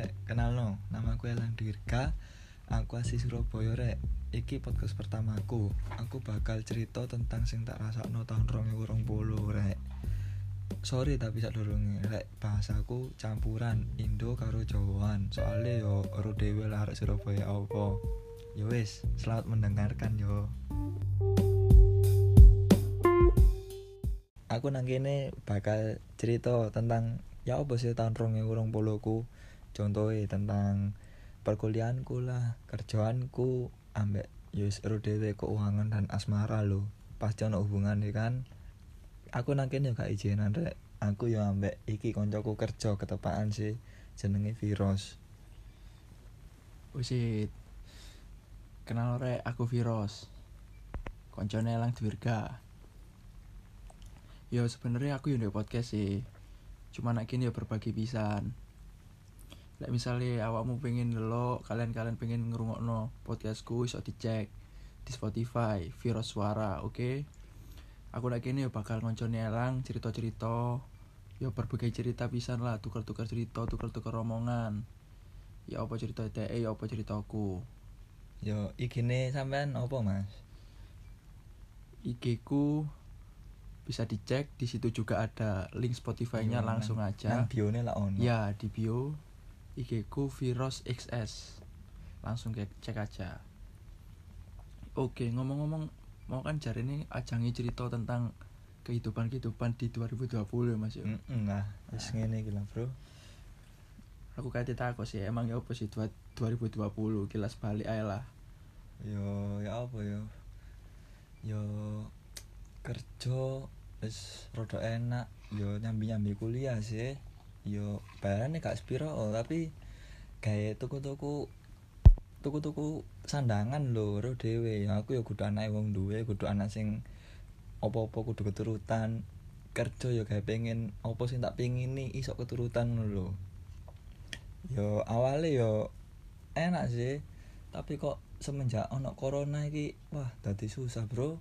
rek, kenal no, nama aku Elang Dirga. Aku asli Surabaya rek. Iki podcast pertamaku. Aku bakal cerita tentang sing tak rasakno tahun 2020 rek. Sorry tapi sak durunge rek. Bahasaku campuran Indo karo Jawaan. Soalnya yo ora dhewe lah arek Surabaya apa. Yo wis, selamat mendengarkan yo. Aku nang bakal cerita tentang ya apa sih tahun 2020 ku contohnya tentang perkuliahanku lah kerjaanku ambek yus ero dhewe keuangan dan asmara lo pasti ono hubungan kan aku nang kene gak izinan rek. Aku yo ambek iki koncoku kerja ketepaan sih jenenge virus Usit Kenal rek aku Virus Koncone Elang Dwirga Yo sebenarnya aku yang podcast sih. Cuma nak kini ya berbagi pisan Lek misalnya awakmu pengen lo Kalian-kalian pengen ngerungokno podcastku iso dicek Di Spotify Virus Suara oke? Okay? Aku nak kini ya bakal ngoncone Elang cerita-cerita Yo berbagai cerita pisan lah Tukar-tukar cerita, tukar-tukar omongan. Ya apa cerita TE ya apa ceritaku? Yo igine sampean apa mas? IG ku bisa dicek di situ juga ada link Spotify-nya Yo, langsung aja. nang bione lah ono. Ya di bio IG ku Virus XS langsung cek aja. Oke ngomong-ngomong mau kan cari ini ajangi cerita tentang kehidupan kehidupan di 2020 ya mas ya? Mm-mm lah. Wis ngene iki bro. Aku kayak aku sih emang ya apa sih dua- 2020 kilas balik aja lah. Yo ya apa yo? Yo kerja wis rada enak. Yo nyambi-nyambi kuliah sih yo bayarane gak sepiro oh, tapi kayak tuku-tuku tuku-tuku sandangan lho ro dhewe. Ya aku yo kudu anake wong duwe kudu anak sing apa-apa kudu keturutan. Kerja yo kayak pengen apa sing tak pengini iso keturutan lho. Yo awalnya yo enak sih tapi kok semenjak ono corona iki wah dadi susah bro.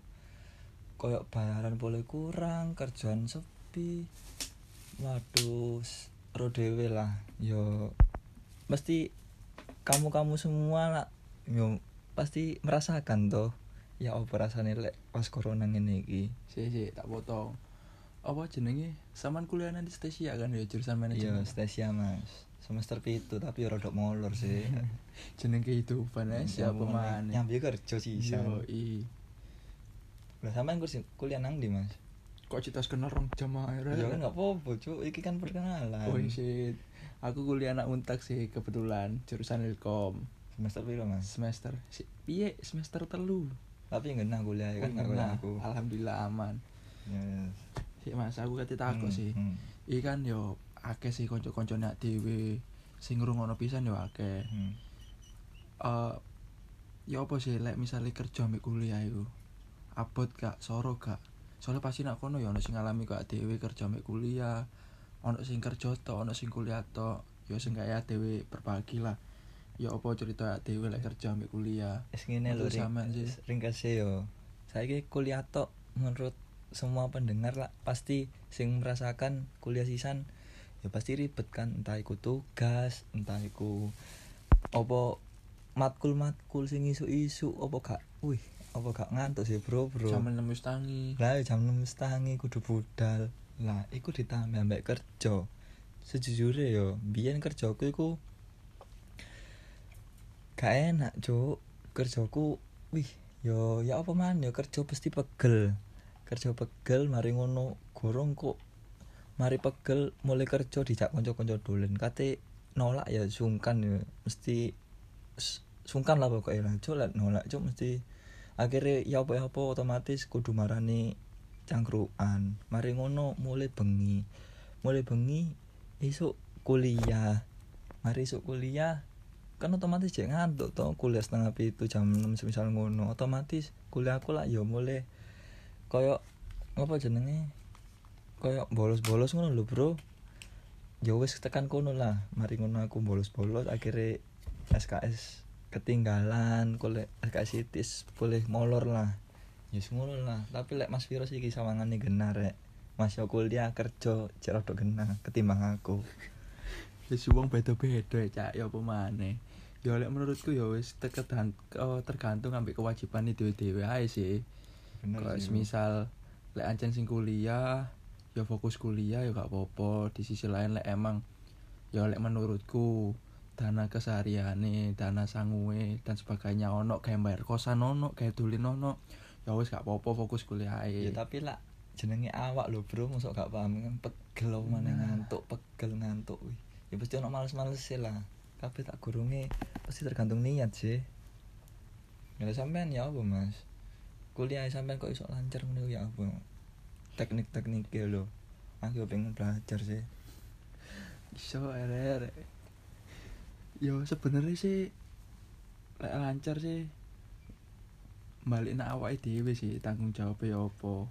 Koyok bayaran boleh kurang kerjaan sepi. Waduh ro dhewe lah yo mesti kamu kamu semua lah yo pasti merasakan toh ya apa rasane lek pas corona ngene iki. Sih sih tak potong. Apa jenenge? Saman kuliah di Stesia kan ya jurusan iya manajemen stesia mas. Semester pitu tapi yo rodok molor sih. Jeneng kehidupan ya siapa mana nyambi kerja sih yo i lah sampean kursi kuliah nang di mas kok cerita kenal rong jam aja ya nggak apa-apa cu iki kan perkenalan. Oh shit. Aku kuliah anak untak sih kebetulan jurusan ilkom. Semester piro mas? Semester. Si piye? Semester telu. Tapi nggak nang kuliah kan? Nggak Nah, aku. Alhamdulillah aman. Yes. sih mas aku kate takut Hmm, sih. hmm, iki kan yo akeh sih kanca-kanca nak dhewe sing ngrungokno pisan yo akeh. Hmm. eh ya apa sih lek misalnya kerja ambek kuliah itu abot gak soro gak soalnya pasti nak kono ya ono sing ngalami kok dhewe kerja ambek kuliah ono sing kerja tok ono sing kuliah tok ya sing kaya dhewe berbagi lah. Ya apa cerita dhewe lek kerja ambek kuliah. Es ngene lho Menurut sampean sih. ringkas yo. Saya kuliah tok menurut semua pendengar lah pasti sing merasakan kuliah sisan ya pasti ribet kan. Entah iku tugas entah iku opo matkul matkul sing isu-isu opo gak. Wih opo gak ngantuk sih bro bro? Jam enam wis tangi. Lah jam enam tangi kudu budal. Lah iku ditambah ambek kerja. Sejujurnya yo biyen kerjaku iku gak enak cuk. Kerjaku wih yo ya apa man yo kerja pasti pegel. Kerja pegel mari ngono gorong kok. Mari pegel mulai kerja dijak konco-konco dolen. Kate nolak ya sungkan ya mesti sungkan lah pokoknya lah cuk. Lah nolak cuk mesti akhirnya ya apa apa otomatis kudu marani cangkruan mari ngono mulai bengi. Mulai bengi esuk kuliah. Mari esuk kuliah kan otomatis jek ngantuk toh kuliah setengah pitu jam 6 semisal ngono. Otomatis kuliah aku lah ya mulai koyo apa jenenge? Koyo bolos-bolos ngono lho bro. Ya wis tekan kono lah. Mari ngono aku bolos-bolos akhirnya SKS ketinggalan kolek SKS itis boleh molor lah. Ya ngono lah. Tapi lek Mas Virus iki sawangane genar rek. Mas yo kuliah kerja cek rodok genah ketimbang aku. Wis wong beda-beda cak. Ya apa maneh? Ya lek menurutku ya wis tergantung tergantung ambek kewajiban dhewe-dhewe ae sih. Bener Kok sih. misal lek ancen sing kuliah ya fokus kuliah ya gak apa-apa. Di sisi lain lek emang ya lek menurutku dana kesehariane dana sanguwe dan sebagainya. Ono kayak bayar kosan ono kayak dulin ono. Ya wis gak apa-apa fokus kuliah ya tapi lah jenenge awak lho bro. Masuk gak paham kan? Pegel Nah. ngantuk pegel ngantuk wih. Ya pasti ono males-males sih lah. Kabeh tak gurunge pasti tergantung niat sih. Ya sampean ya apa mas? Kuliah sampean kok iso lancar ngono ya apa? Teknik-teknik ya lho. Aku pengen belajar sih. Iso ere yo sebenarnya sih lancar sih balik nak awake dhewe sih tanggung jawab ya apa.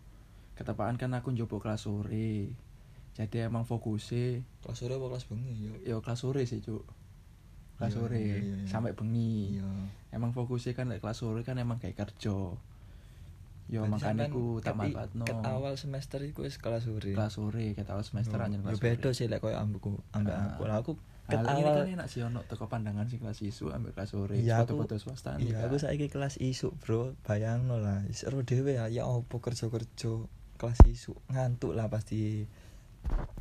Ketepaan kan aku njobo kelas sore jadi emang fokusnya kelas sore apa kelas bengi yo? Yo kelas sore sih cuk. Kelas Iya, sore iya, iya, iya. sampai bengi. Iya. Emang fokusnya kan kelas sore kan emang kayak kerja. Yo makanya aku tak ket- manfaatno. ket awal semester wis kelas sore? Kelas sore kita awal semester Yo, anjen yo kelas beda sore. sih lek koyo ambeku ambek Ah. aku. Lah aku ket Nah, ini awal kan enak sih ono teko pandangan sing kelas isu ambil kelas sore aku- foto-foto swasta Iya, aku saiki kelas isu, Bro. Bayangno lah, seru dhewe ya. Ya opo kerja-kerja kelas isu ngantuk lah pasti.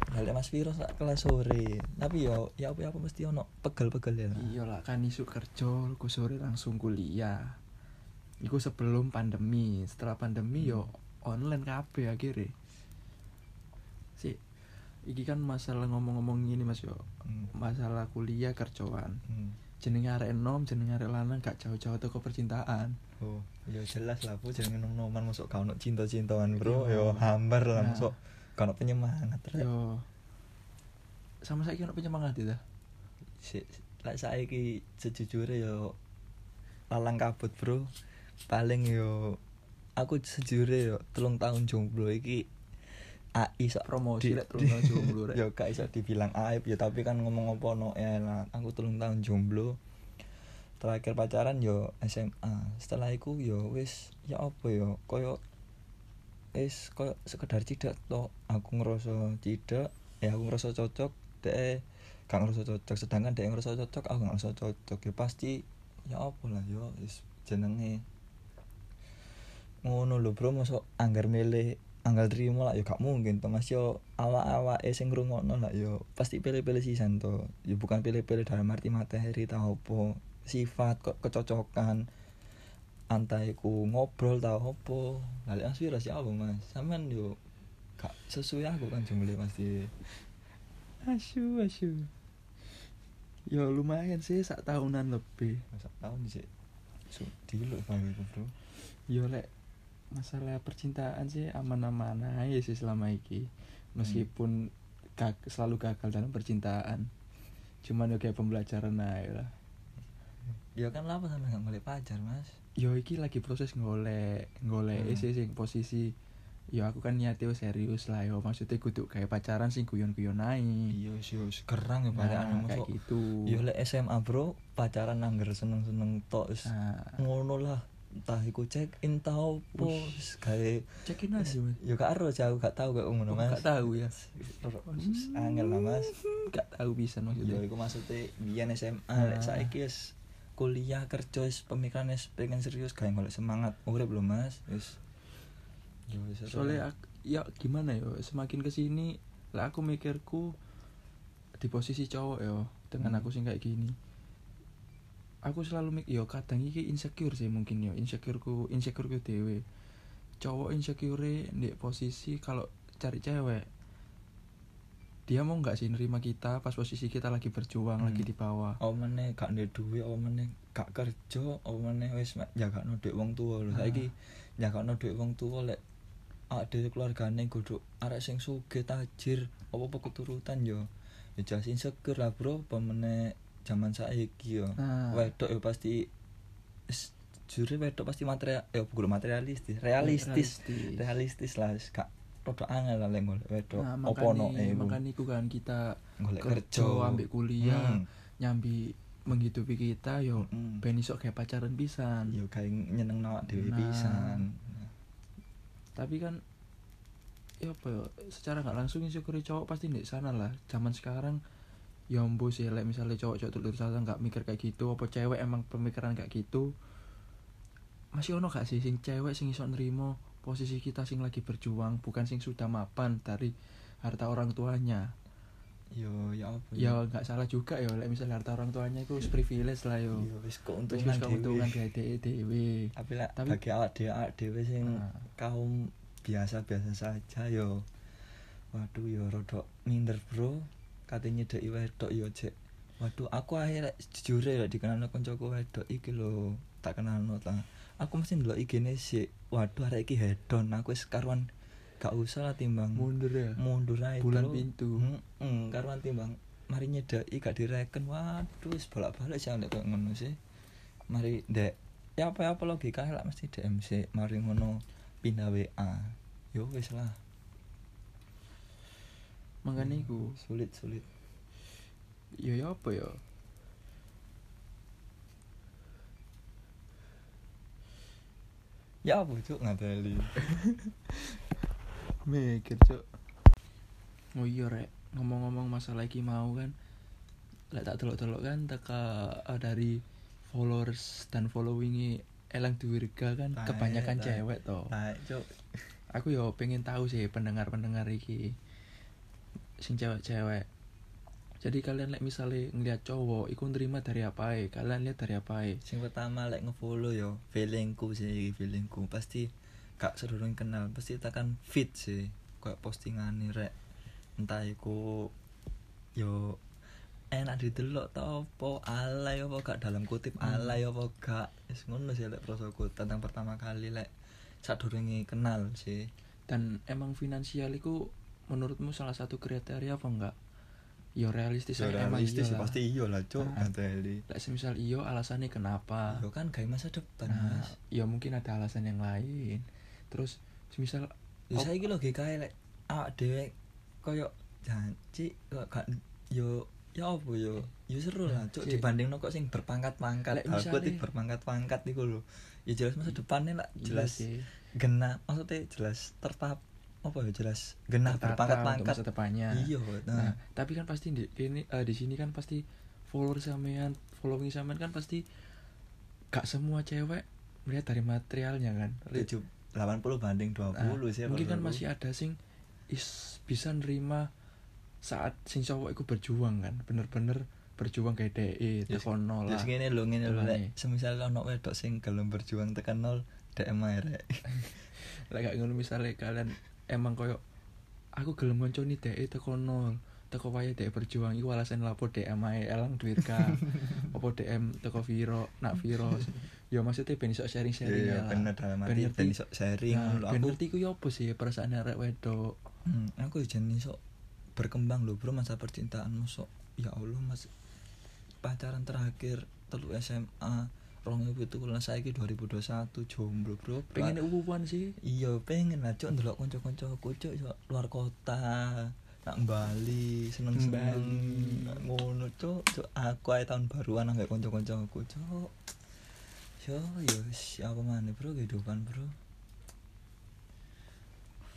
Balik Mas Viro sak kelas sore. Tapi yo ya apa apa mesti ono pegel-pegel ya. iya lah kan isu kerja ku sore langsung kuliah Iku sebelum pandemi setelah pandemi yo online kabeh akhirnya sih iki kan masalah ngomong-ngomong gini mas yo Hmm. masalah kuliah kerjaan Hmm. jenenge arek enom jenenge arek lanang gak jauh-jauh teko percintaan Oh, ya jelas lah, Bu. Jangan nom-noman masuk kau cinta-cintaan, Bro. Iya. Yo hambar lah Nah. masuk kau penyemangat. Rek. yo sama saiki ono penyemangat itu Si, lek saiki sejujurnya yo lalang kabut, Bro. Paling yo aku sejujurnya yo telung tahun jomblo iki AI sok promosi lek terus jomblo rek. Ya gak iso dibilang aib ya tapi kan ngomong apa no? Ya lah aku telung tahun jomblo. Terakhir pacaran yo SMA setelah itu yo wis ya apa yo koyo wis koyo sekedar cidak to aku ngerasa cidak ya aku ngerasa cocok. Deh gak ngerasa cocok. Sedangkan dia ngerasa cocok aku gak ngerasa cocok. Ya pasti ya apa lah yo wis jenenge. Ngono lho bro masuk anggar milih anggar terima lah ya gak mungkin to mas. Yo awak-awak e sing ngrungokno lah yo. Pasti pilih-pilih sisan to ya bukan pilih-pilih dalam arti materi tau apa sifat kok kecocokan. Antah iku ngobrol tau apa. Lali aspirasi apa mas? Sampean yo gak sesuai aku kan jumlah pasti asu asu. Yo lumayan sih sak tahunan lebih. Masa tahun sih. So dulu itu bro. Yo lek masalah percintaan sih aman-aman aja sih selama iki. Meskipun gag- selalu gagal dalam percintaan. Cuman yo kayak pembelajaran aja lah. Ya kan lama sampe gak ngoleh pacar mas. Yo iki lagi proses golek golek Hmm. sih sing posisi yo aku kan niatnya serius lah yo maksudnya kudu kayak pacaran sing guyon-guyon ae. Iya sih wis gerang ya nah, padahal kayak gitu. ya lek SMA bro pacaran angger seneng-seneng tok wis nah, ngono lah entah iku check in tau wis gawe cekin aja mas. Ya gak ero aku gak tau kayak ngono mas. gak tahu ya angel lah mas. Gak tahu bisa ya maksudnya iku maksudnya biyen SMA Ah. lek saiki wis kuliah kerja wis pemikiran wis pengen serius kayak golek semangat. Urip lho mas wis. Seru soalnya ya gimana ya semakin ke sini lah aku mikirku di posisi cowok ya dengan Hmm. aku sih kayak gini aku selalu mik yo kadang iki insecure sih mungkin yo insecureku insecureku dewe cowok insecure di posisi kalau cari cewek dia mau nggak sih nerima kita pas posisi kita lagi berjuang Hmm. lagi di bawah apa meneh gak ndek duwe apa meneh gak kerja apa meneh wis mek jagakno dhuwit wong tuwa lho Ah. saiki jagakno dhuwit wong tuwa lek dhewe keluargane kudu arek sing sugih tajir apa-apa keturutan yo ya jelas insecure lah bro apa meneh zaman saiki yo. Nah wedok yo pasti jure wedok pasti material ya bukan materialistis realistis. Realistis. Lah wis gak rada angel lah lek golek wedok. Nah apa no makanya eh makanya iku kan kita golek kerja ambil kuliah Hmm. nyambi menghidupi kita yo Mm. ben iso kayak pacaran pisan. Yo kayak nyeneng awak dhewe Nah. pisan. Tapi kan ya apa ya secara nggak langsung insecure cowok pasti di sana lah. Zaman sekarang ya ambo sih lek misalnya cowok-cowok tutur kata nggak mikir kayak gitu apa cewek emang pemikiran kayak gitu? Masih ono gak sih sing cewek sing iso nerimo posisi kita sing lagi berjuang bukan sing sudah mapan dari harta orang tuanya? Yo ya apa ya? Nggak salah juga ya lek misalnya harta orang tuanya itu privilege lah yo. Iya, wis keuntungan wis keuntungan gawe dhewe. Tapi lah Tapi- bagi awak dhewe awak sing Nah. kaum biasa-biasa saja yo. Waduh yo rodok minder bro katanya nyedeki wedok yo cek waduh aku akhirnya jujur ya dikenal koncoku wedok iki lho tak kenal ta. Aku mesti ndelok IG-ne sih waduh arek iki hedon. Aku wis karuan gak usah lah timbang. Mundur ya? Mundur ae Bulan bro. pintu. Heeh, karuan timbang. Mari nyedeki gak direken. Waduh wis bolak-balik sih nek koyo ngono sih. Mari ndek ya apa apa logika lah mesti DMC mari ngono pindah WA yo wis lah makanya iku. sulit sulit. Ya ya apa ya? Ya apa cuk? Ngateli mikir cok oh iya rek. Ngomong-ngomong masalah iki mau kan lek tak delok-delok kan teka eh, dari followers dan followingi Elang Duwirga kan Tae, kebanyakan tae. cewek toh. Cuk. Aku yo pengen tahu sih pendengar-pendengar iki sing cewek-cewek. Jadi kalian lek misalnya ngeliat cowok iku nerima dari apa kalian lihat dari apa sing pertama lek ngefollow yo feelingku sih feelingku. Pasti gak sedurung kenal pasti tekan fit sih. Kayak postingan rek. Entah iku yo enak didelok ta apa alay apa gak? Dalam kutip Hmm. alay apa gak? Wis ngono sih lek prosoku. Tentang pertama kali lek sadurunge kenal sih. Dan emang finansial iku menurutmu salah satu kriteria apa enggak yo realistis Yo realistis lah. pasti iya lah cuk Ah. ngateli Lek semisal iyo alasannya kenapa? yo kan gawe masa depan Nah, mas ya mungkin ada alasan yang lain. Terus semisal yo Oh. saiki logikae lek awak dhewe koyo janji kok gak yo ya apa yo yo seru lah Cik. dibanding kok sing berpangkat-pangkat Lek aku misale- berpangkat-pangkat iku lho ya jelas masa depannya lah Iya jelas sih, genah maksudnya jelas tertap apa ya jelas genah berpangkat-pangkat masa depannya. iya Nah, nah tapi kan pasti di ini eh, di sini kan pasti follower sampean, following sampean kan pasti gak semua cewek melihat dari materialnya kan. tujuh 80 banding 20 Nah, sih mungkin kan masih ada sing is bisa nerima saat sing cowok itu berjuang kan, bener-bener berjuang kayak DE, tekan nol Terus lah. ngene lho ngene lho Mulai. lek semisal ono wedok sing gelem berjuang tekan nol DM ae rek. Lek gak ngono misalnya kalian emang koyo aku gelem ngonconi DE teko nol teko wae DE berjuang iku alasan lapo DM ae elang Dwirka apa DM teko Viro nak Viro. Ya maksudnya ben iso sharing-sharing Iya lah bener dalam Ben iso sharing nah, aku. ngerti ku yo apa sih perasaan arek wedok. Hmm, aku jen iso berkembang lho bro masa percintaan masuk ya Allah mas. Pacaran terakhir telu SMA rong ibu itu kalau saya 2021 jomblo bro. Pengen uwuan sih. iya pengen lah cok ndelok kanca-kanca cok luar kota nak Bali seneng seneng ngono cok cok aku ae tahun baruan ambek kanca-kanca aku cok yo yo siapa mana bro kehidupan bro?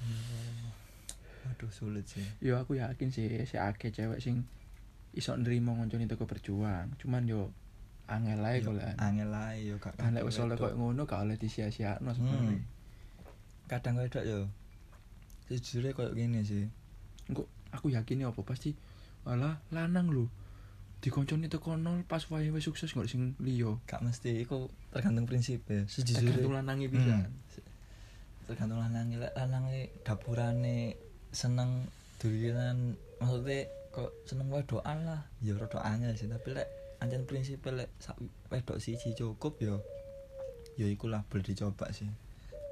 Yo, Waduh sulit sih. Yo aku yakin sih si akeh cewek sing iso nrimo ngonconi teko berjuang. Cuman yo angel ae golek angel ae yo gak kan lek wis oleh koyo ngono gak oleh disia-siakno Hmm. sebenarnya kadang wedok yo sejujurnya kayak gini sih. Engko aku yakin ya apa pasti alah lanang lho. Dikonconi teko nol pas wae wis sukses kok sing liya. Gak mesti iku tergantung prinsip ya tergantung sejujurnya lanange Hmm. bisa tergantung lanang lek lanange dapurane seneng durian maksudnya kok seneng wedokan lah. Ya rada angel sih tapi lek ancen prinsip lek sak wedok siji cukup ya ya iku lah boleh dicoba sih.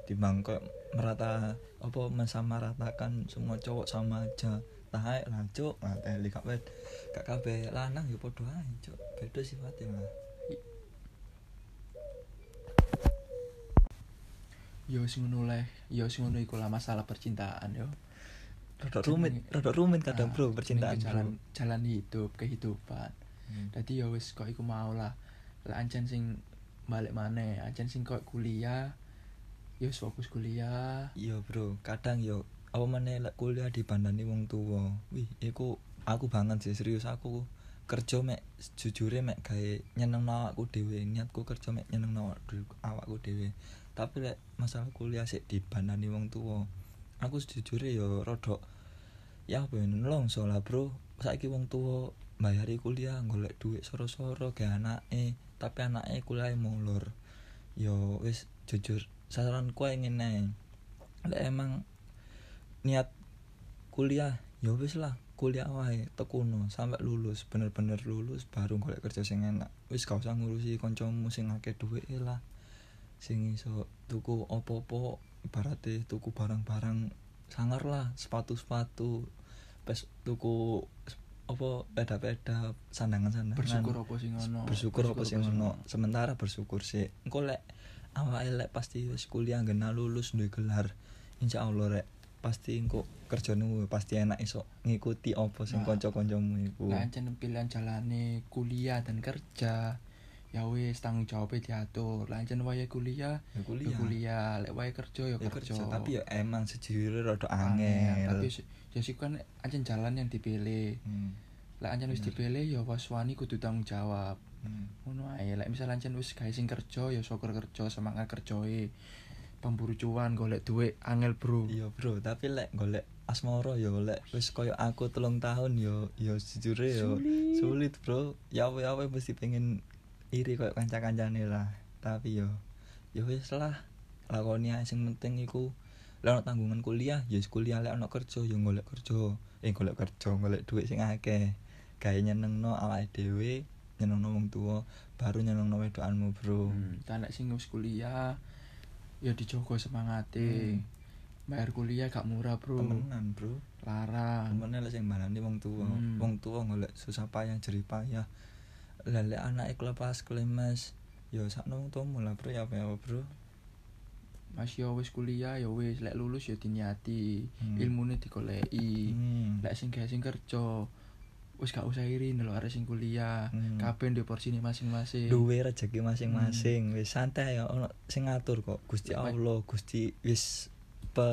Timbang kok merata apa mensamaratakan semua cowok sama aja. Tahe lah cuk lah teli gak wed gak kabeh. Lanang ya padha ae cuk. Beda sifatnya lah. Yo sing ngono leh yo sing ngono iku lah masalah percintaan yo. Rada rumit rada rumit kadang Ah, bro percintaan jenenge bro. jalan jalan hidup kehidupan Hmm. Dadi ya wis kok iku mau lah. Lah ancen sing balik maneh, ancen sing kok kuliah ya wis fokus kuliah. Iya bro, kadang yo apa meneh lek kuliah dibandani wong tua. Wih, iku aku banget sih serius aku kerja mek jujure mek gawe nyenengno awakku dhewe niatku kerja mek nyenengno awakku dhewe tapi lek masalah kuliah sik dibandani wong tuwa aku sejujure ya rada ya apa ya nelongso lah bro saiki wong tuwa bayari kuliah golek duit soro-soro gawe anake. Tapi anake kuliah mulur. Yo wis jujur saranku ae ngene. Lek emang niat kuliah ya wis lah kuliah wae tekuno sampai lulus bener-bener lulus baru golek kerja sing enak. Wis gak usah ngurusi kancamu sing akeh dhuwit lah. Sing iso tuku opo-opo ibarate tuku barang-barang sangar lah sepatu-sepatu pes tuku apa peda-peda sandangan-sandangan. Bersyukur apa sing ono bersyukur apa sing ono sementara bersyukur sih. Engko lek awake lek pasti wis kuliah gena lulus duwe gelar insyaallah rek pasti engko kerjane pasti enak iso ngikuti apa sing Nah. kanca-kancamu iku. Ancen pilihan jalane kuliah dan kerja ya wis tanggung jawabnya diatur. Lah ancen wayahe kuliah ya ya kuliah. Kuliah lek wayahe kerja ya ya kerja kerja. tapi ya emang sejujurnya rada Angel. tapi angel si- ya sih kan ancen jalan yang dipilih. Hmm, lek ancen wis dipilih ya pas wani kudu tanggung jawab. Hmm. ngono ae. Lek misal ancen wis gawe sing kerja ya syukur kerja semangat kerjoe pemburu cuan golek duit angel bro. Iya bro. Tapi lek golek asmara ya golek wis koyo aku telung tahun yo yo sejujurnya yo Sulit. sulit bro. Ya ya apa mesti pengen iri koyo kanca-kancane lah. Tapi yo yo wis lah. Lakoni sing penting iku lek tanggungan kuliah ya kuliah. Lek ono kerja ya golek kerja. Eh golek kerja golek duit sing akeh. Gawe nyenengno awake dhewe nyenengno wong tuwa baru nyenengno wedokanmu bro. Hmm, tak nek sing wis kuliah ya dijogo semangate. Hmm. bayar kuliah gak murah bro. Temenan bro. Larang. Temennya lah sing balani wong tuwa. Hmm. wong tuwa golek susah payah jerih payah lah lek anake kelepas kelemes ya sakno wong tuamu lah bro ya apa bro Mas yo wis kuliah ya wis lek lulus ya diniati Hmm. ilmune digoleki hmm. lek sing gawe sing kerja wis gak usah iri ndelok arek sing kuliah Hmm. kabeh ndek porsine masing-masing duwe rezeki masing-masing wis santai ya ono sing ngatur kok Gusti Allah Gusti wis pe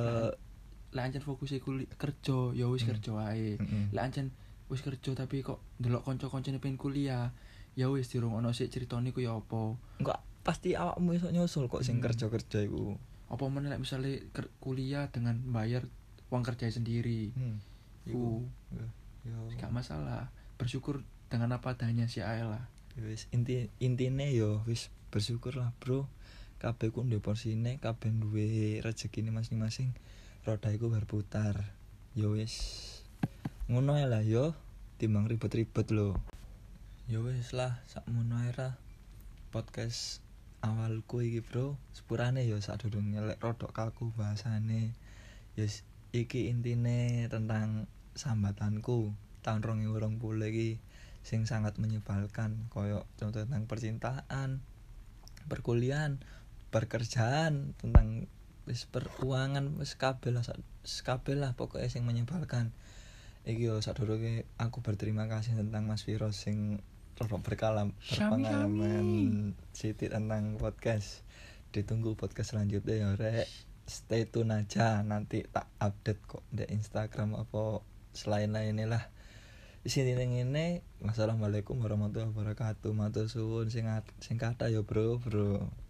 lek ancen fokus kuliah kerja ya wis Hmm. kerja wae Mm-mm. lek ancen wis kerja tapi kok ndelok kanca-kancane pengen kuliah ya wis dirungokno sik critane ku ya apa? Enggak pasti awakmu iso nyusul kok sing Hmm. kerja-kerja iku. Apa meneh lek misale ker- kuliah dengan bayar uang kerja sendiri? Hmm. iku. Ku yo gak masalah. Bersyukur dengan apa adanya si ae lah. Wis inti intine yo wis bersyukur lah bro. Kabeh ku ndek porsine kabeh duwe rezekine masing-masing. Roda iku berputar yo wis. Ngono ae lah yo timbang ribet-ribet lho yo wis lah sakmono ae podcast awalku iki bro. Sepurane yo sadurunge lek rodok kaku bahasane. Yes iki intine tentang sambatanku tahun 2020 iki sing sangat menyebalkan koyo contoh tentang percintaan perkuliahan pekerjaan tentang wis peruangan wis kabeh lah kabeh lah pokoknya sing menyebalkan. Iki yo sadurunge aku berterima kasih tentang Mas Viro sing rodok berkalam berpengalaman. Siti tentang podcast. Ditunggu podcast selanjutnya ya rek. Stay tune aja nanti tak update kok di Instagram apa selain lainnya lah. Sini ini wassalamualaikum warahmatullahi wabarakatuh. Matur suwun sing sing kata ya bro bro